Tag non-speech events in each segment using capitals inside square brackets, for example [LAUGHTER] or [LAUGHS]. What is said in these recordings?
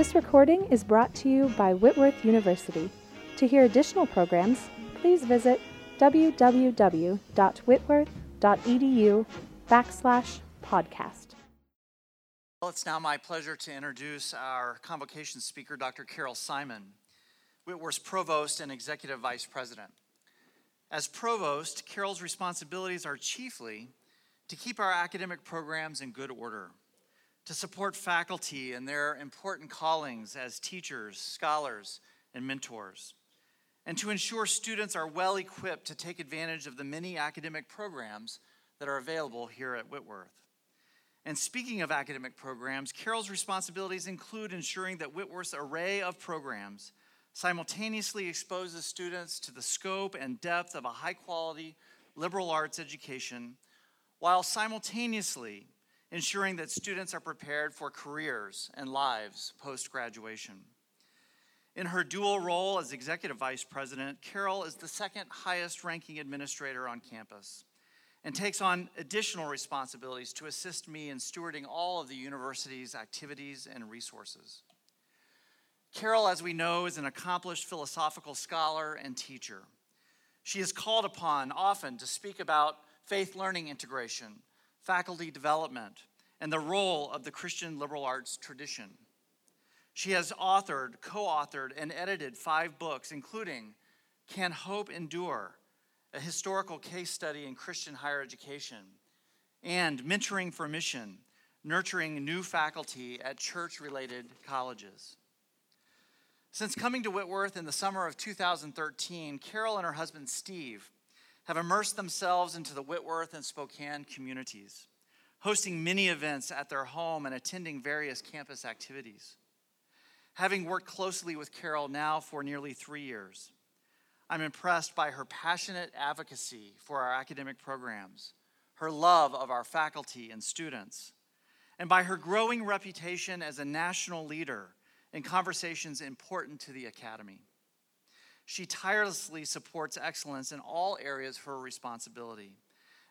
This recording is brought to you by Whitworth University. To hear additional programs, please visit www.whitworth.edu backslash podcast. Well, it's now my pleasure to introduce our convocation speaker, Dr. Carol Simon, Whitworth's Provost and Executive Vice President. As Provost, Carol's responsibilities are chiefly to keep our academic programs in good order to support faculty in their important callings as teachers, scholars, and mentors, and to ensure students are well equipped to take advantage of the many academic programs that are available here at Whitworth. And speaking of academic programs, Carol's responsibilities include ensuring that Whitworth's array of programs simultaneously exposes students to the scope and depth of a high quality liberal arts education while simultaneously ensuring that students are prepared for careers and lives post graduation. In her dual role as executive vice president, Carol is the second highest ranking administrator on campus and takes on additional responsibilities to assist me in stewarding all of the university's activities and resources. Carol, as we know, is an accomplished philosophical scholar and teacher. She is called upon often to speak about faith learning integration, faculty development, and the role of the Christian liberal arts tradition. She has authored, co authored, and edited five books, including Can Hope Endure? A historical case study in Christian higher education, and Mentoring for Mission, nurturing new faculty at church related colleges. Since coming to Whitworth in the summer of 2013, Carol and her husband Steve have immersed themselves into the Whitworth and Spokane communities, hosting many events at their home and attending various campus activities. Having worked closely with Carol now for nearly three years, I'm impressed by her passionate advocacy for our academic programs, her love of our faculty and students, and by her growing reputation as a national leader in conversations important to the Academy. She tirelessly supports excellence in all areas of her responsibility,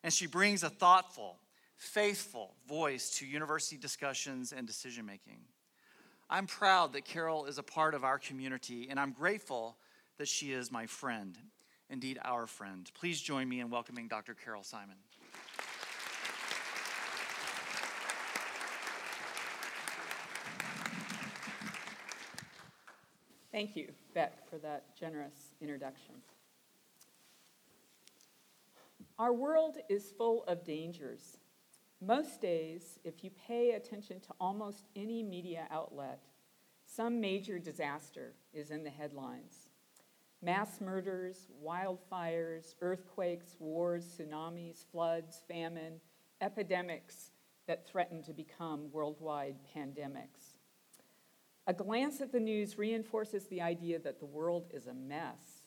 and she brings a thoughtful, faithful voice to university discussions and decision making. I'm proud that Carol is a part of our community, and I'm grateful that she is my friend, indeed, our friend. Please join me in welcoming Dr. Carol Simon. Thank you, Beck, for that generous introduction. Our world is full of dangers. Most days, if you pay attention to almost any media outlet, some major disaster is in the headlines. Mass murders, wildfires, earthquakes, wars, tsunamis, floods, famine, epidemics that threaten to become worldwide pandemics. A glance at the news reinforces the idea that the world is a mess.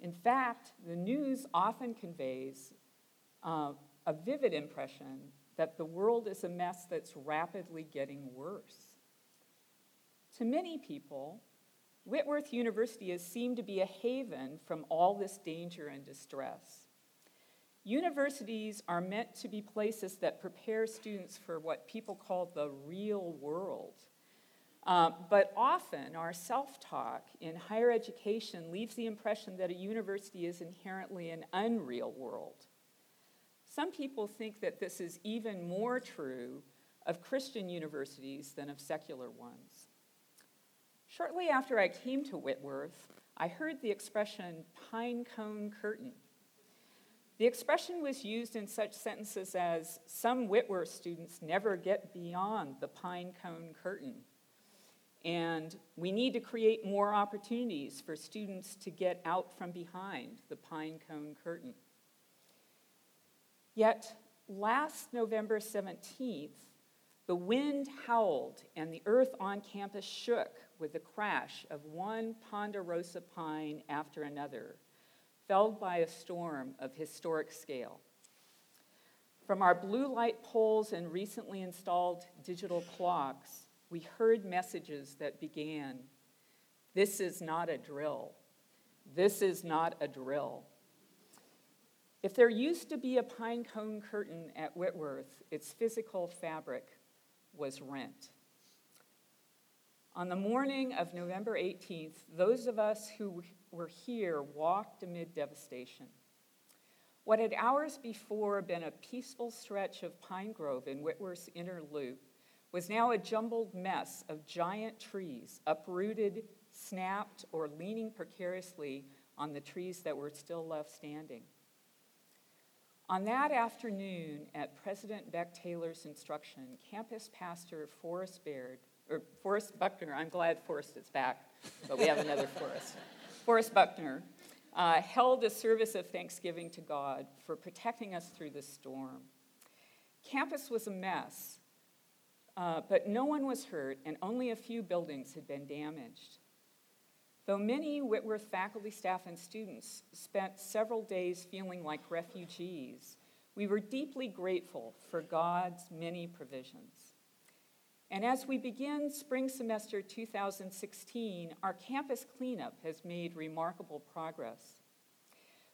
In fact, the news often conveys uh, a vivid impression that the world is a mess that's rapidly getting worse. To many people, Whitworth University has seemed to be a haven from all this danger and distress. Universities are meant to be places that prepare students for what people call the real world um, but often, our self talk in higher education leaves the impression that a university is inherently an unreal world. Some people think that this is even more true of Christian universities than of secular ones. Shortly after I came to Whitworth, I heard the expression pine cone curtain. The expression was used in such sentences as some Whitworth students never get beyond the pine cone curtain and we need to create more opportunities for students to get out from behind the pine cone curtain. Yet, last November 17th, the wind howled and the earth on campus shook with the crash of one ponderosa pine after another, felled by a storm of historic scale. From our blue light poles and recently installed digital clocks, we heard messages that began This is not a drill. This is not a drill. If there used to be a pine cone curtain at Whitworth, its physical fabric was rent. On the morning of November 18th, those of us who were here walked amid devastation. What had hours before been a peaceful stretch of pine grove in Whitworth's inner loop was now a jumbled mess of giant trees, uprooted, snapped, or leaning precariously on the trees that were still left standing. On that afternoon, at President Beck Taylor's instruction, campus pastor Forrest Baird or Forrest Buckner, I'm glad Forrest is back, but we have another [LAUGHS] Forrest. Forrest Buckner uh, held a service of thanksgiving to God for protecting us through the storm. Campus was a mess, uh, but no one was hurt, and only a few buildings had been damaged. Though many Whitworth faculty, staff, and students spent several days feeling like refugees, we were deeply grateful for God's many provisions. And as we begin spring semester 2016, our campus cleanup has made remarkable progress.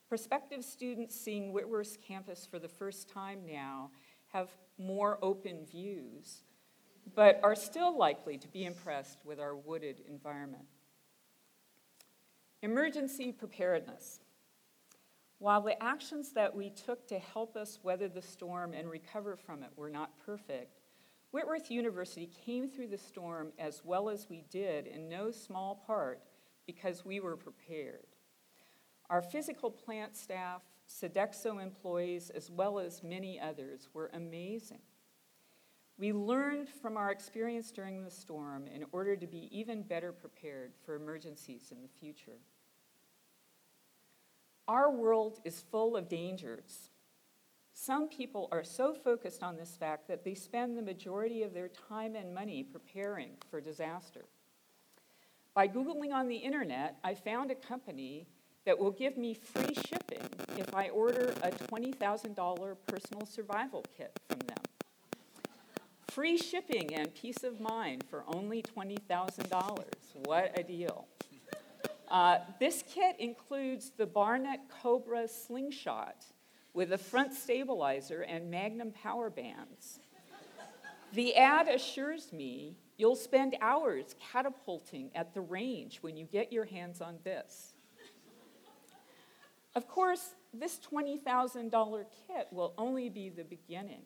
Prospective students seeing Whitworth's campus for the first time now have more open views, but are still likely to be impressed with our wooded environment. Emergency preparedness. While the actions that we took to help us weather the storm and recover from it were not perfect, Whitworth University came through the storm as well as we did in no small part because we were prepared. Our physical plant staff, Sodexo employees, as well as many others, were amazing. We learned from our experience during the storm in order to be even better prepared for emergencies in the future. Our world is full of dangers. Some people are so focused on this fact that they spend the majority of their time and money preparing for disaster. By Googling on the internet, I found a company that will give me free shipping if I order a $20,000 personal survival kit from them. Free shipping and peace of mind for only $20,000. What a deal. [LAUGHS] Uh, this kit includes the Barnett Cobra slingshot with a front stabilizer and Magnum power bands. The ad assures me you'll spend hours catapulting at the range when you get your hands on this. Of course, this $20,000 kit will only be the beginning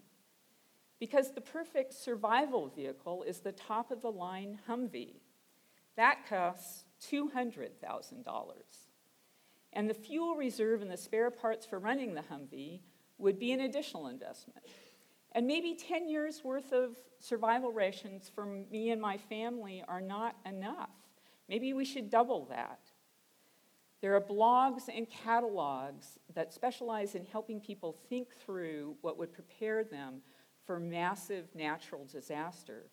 because the perfect survival vehicle is the top of the line Humvee. That costs $200,000 and the fuel reserve and the spare parts for running the Humvee would be an additional investment. And maybe 10 years worth of survival rations for me and my family are not enough. Maybe we should double that. There are blogs and catalogs that specialize in helping people think through what would prepare them for massive natural disaster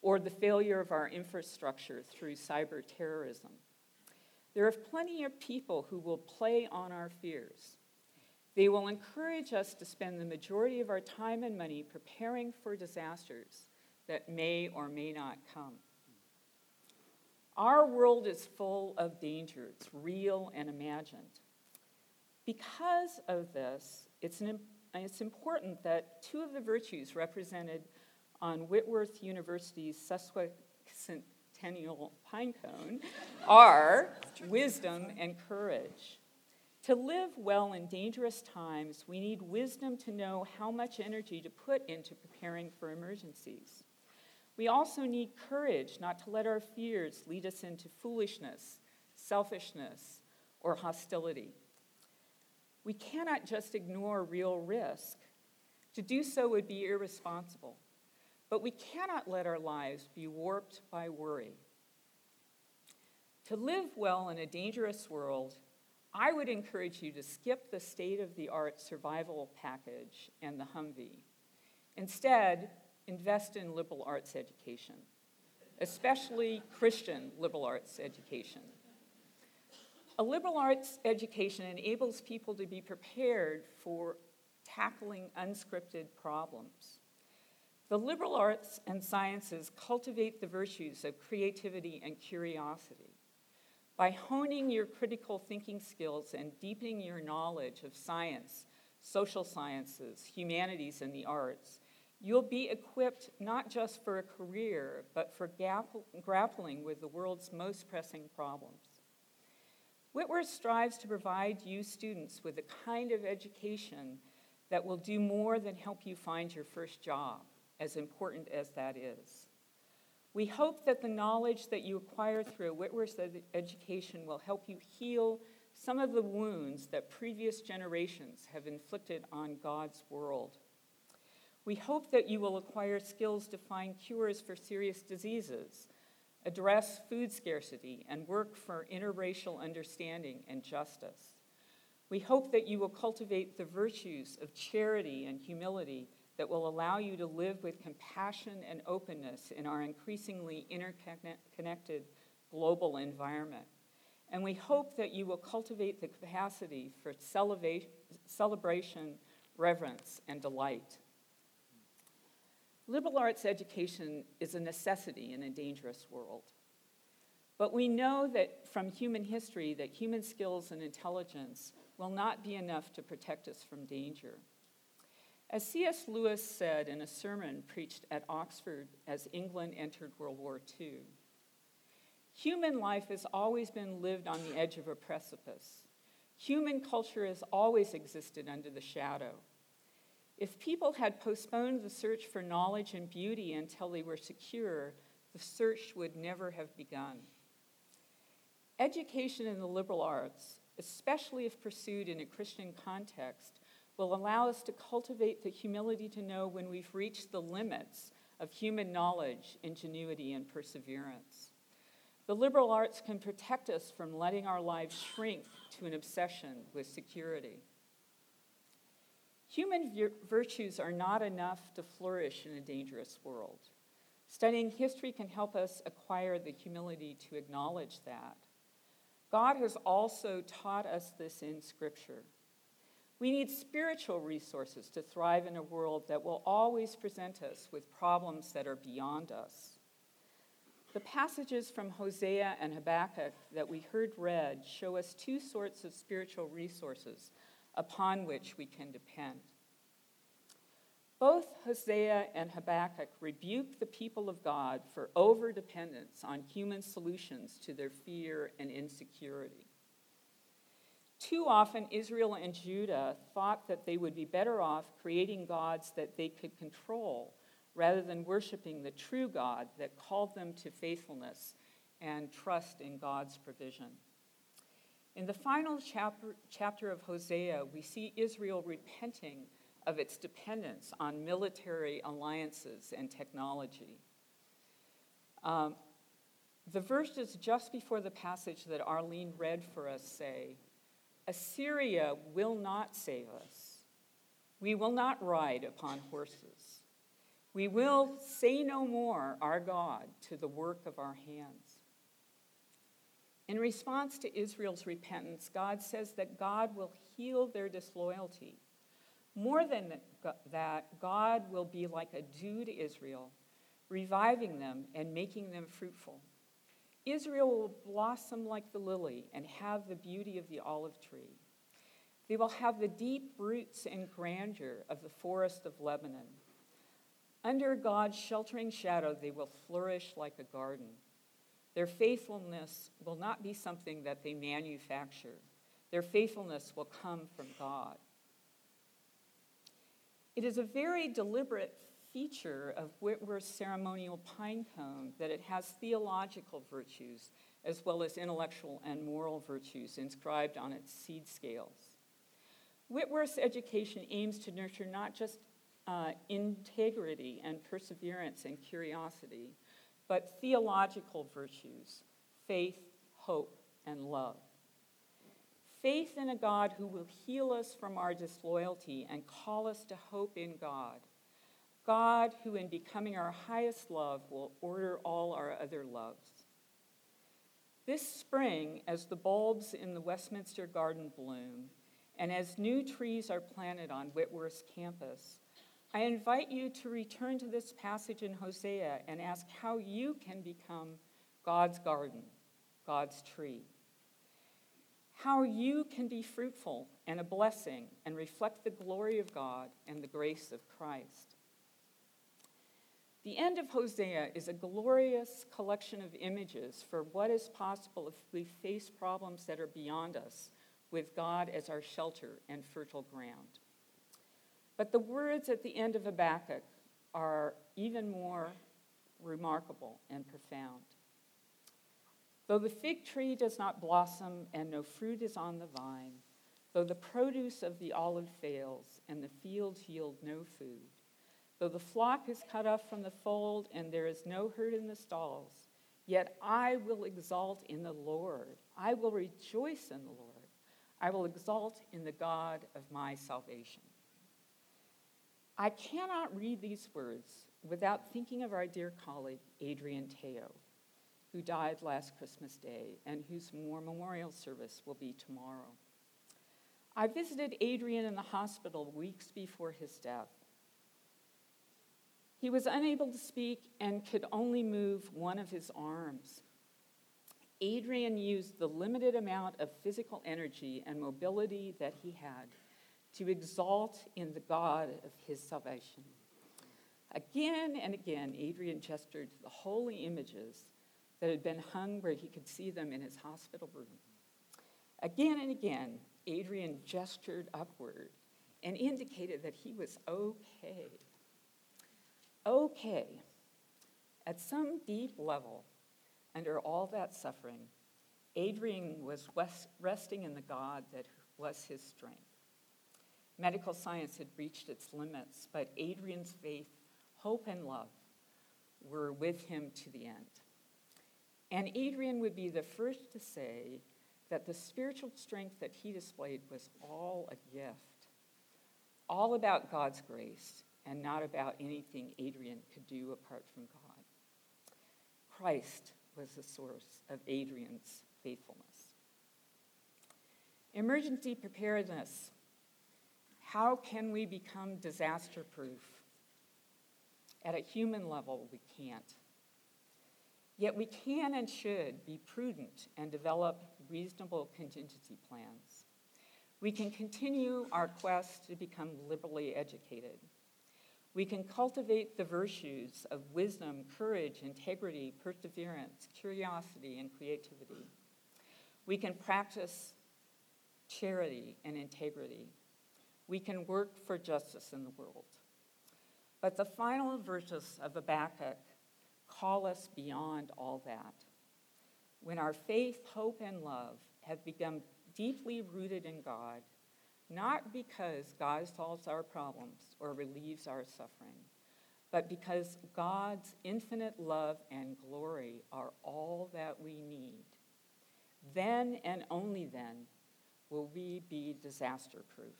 or the failure of our infrastructure through cyber terrorism. There are plenty of people who will play on our fears. They will encourage us to spend the majority of our time and money preparing for disasters that may or may not come. Our world is full of dangers, real and imagined. Because of this, it's, an, it's important that two of the virtues represented on Whitworth University's Sesquicentennial centennial pine cone are wisdom and courage. To live well in dangerous times, we need wisdom to know how much energy to put into preparing for emergencies. We also need courage not to let our fears lead us into foolishness, selfishness, or hostility. We cannot just ignore real risk. To do so would be irresponsible. But we cannot let our lives be warped by worry. To live well in a dangerous world, I would encourage you to skip the state of the art survival package and the Humvee. Instead, invest in liberal arts education, especially Christian liberal arts education. A liberal arts education enables people to be prepared for tackling unscripted problems. The liberal arts and sciences cultivate the virtues of creativity and curiosity. By honing your critical thinking skills and deepening your knowledge of science, social sciences, humanities, and the arts, You'll be equipped not just for a career, but for grappling with the world's most pressing problems. Whitworth strives to provide you students with the kind of education that will do more than help you find your first job, as important as that is. We hope that the knowledge that you acquire through Whitworth's ed- education will help you heal some of the wounds that previous generations have inflicted on God's world. We hope that you will acquire skills to find cures for serious diseases, address food scarcity, and work for interracial understanding and justice. We hope that you will cultivate the virtues of charity and humility that will allow you to live with compassion and openness in our increasingly interconnected global environment. And we hope that you will cultivate the capacity for celebration, reverence, and delight. Liberal arts education is a necessity in a dangerous world. But we know that from human history that human skills and intelligence will not be enough to protect us from danger. As C.S. Lewis said in a sermon preached at Oxford as England entered World War II, human life has always been lived on the edge of a precipice. Human culture has always existed under the shadow. If people had postponed the search for knowledge and beauty until they were secure, the search would never have begun. Education in the liberal arts, especially if pursued in a Christian context, will allow us to cultivate the humility to know when we've reached the limits of human knowledge, ingenuity, and perseverance. The liberal arts can protect us from letting our lives shrink to an obsession with security. Human virtues are not enough to flourish in a dangerous world. Studying history can help us acquire the humility to acknowledge that. God has also taught us this in Scripture. We need spiritual resources to thrive in a world that will always present us with problems that are beyond us. The passages from Hosea and Habakkuk that we heard read show us two sorts of spiritual resources upon which we can depend. Both Hosea and Habakkuk rebuke the people of God for overdependence on human solutions to their fear and insecurity. Too often, Israel and Judah thought that they would be better off creating gods that they could control rather than worshiping the true God that called them to faithfulness and trust in God's provision. In the final chapter, chapter of Hosea, we see Israel repenting of its dependence on military alliances and technology. Um, the verses just before the passage that Arlene read for us say, Assyria will not save us. We will not ride upon horses. We will say no more, our God, to the work of our hands. In response to Israel's repentance, God says that God will heal their disloyalty. More than that, God will be like a dew to Israel, reviving them and making them fruitful. Israel will blossom like the lily and have the beauty of the olive tree. They will have the deep roots and grandeur of the forest of Lebanon. Under God's sheltering shadow, they will flourish like a garden. Their faithfulness will not be something that they manufacture, their faithfulness will come from God. It is a very deliberate feature of Whitworth's ceremonial pine cone that it has theological virtues as well as intellectual and moral virtues inscribed on its seed scales. Whitworth's education aims to nurture not just uh, integrity and perseverance and curiosity, but theological virtues, faith, hope, and love faith in a God who will heal us from our disloyalty and call us to hope in God. God, who in becoming our highest love will order all our other loves. This spring, as the bulbs in the Westminster Garden bloom, and as new trees are planted on Whitworth's campus, I invite you to return to this passage in Hosea and ask how you can become God's garden, God's tree how you can be fruitful and a blessing and reflect the glory of God and the grace of Christ. The end of Hosea is a glorious collection of images for what is possible if we face problems that are beyond us with God as our shelter and fertile ground. But the words at the end of Habakkuk are even more remarkable and profound. Though the fig tree does not blossom and no fruit is on the vine, though the produce of the olive fails and the fields yield no food, though the flock is cut off from the fold and there is no herd in the stalls, yet I will exalt in the Lord. I will rejoice in the Lord. I will exalt in the God of my salvation. I cannot read these words without thinking of our dear colleague, Adrian Teo, who died last Christmas Day and whose memorial service will be tomorrow. I visited Adrian in the hospital weeks before his death. He was unable to speak and could only move one of his arms. Adrian used the limited amount of physical energy and mobility that he had to exalt in the God of his salvation. Again and again, Adrian gestured to the holy images that had been hung where he could see them in his hospital room. Again and again, Adrian gestured upward and indicated that he was okay. Okay. At some deep level, under all that suffering, Adrian was resting in the God that was his strength. Medical science had reached its limits, but Adrian's faith, hope, and love were with him to the end. And Adrian would be the first to say that the spiritual strength that he displayed was all a gift, all about God's grace, and not about anything Adrian could do apart from God. Christ was the source of Adrian's faithfulness. Emergency preparedness. How can we become disaster proof? At a human level, we can't. Yet we can and should be prudent and develop reasonable contingency plans. We can continue our quest to become liberally educated. We can cultivate the virtues of wisdom, courage, integrity, perseverance, curiosity, and creativity. We can practice charity and integrity. We can work for justice in the world. But the final verses of Habakkuk call us beyond all that. When our faith, hope, and love have become deeply rooted in God, not because God solves our problems or relieves our suffering, but because God's infinite love and glory are all that we need. Then and only then will we be disaster proof.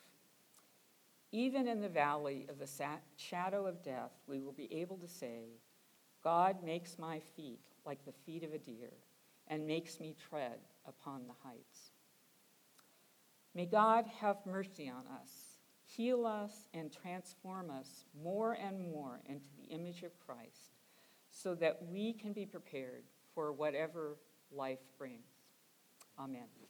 Even in the valley of the shadow of death, we will be able to say, God makes my feet like the feet of a deer and makes me tread upon the heights. May God have mercy on us, heal us, and transform us more and more into the image of Christ so that we can be prepared for whatever life brings. Amen.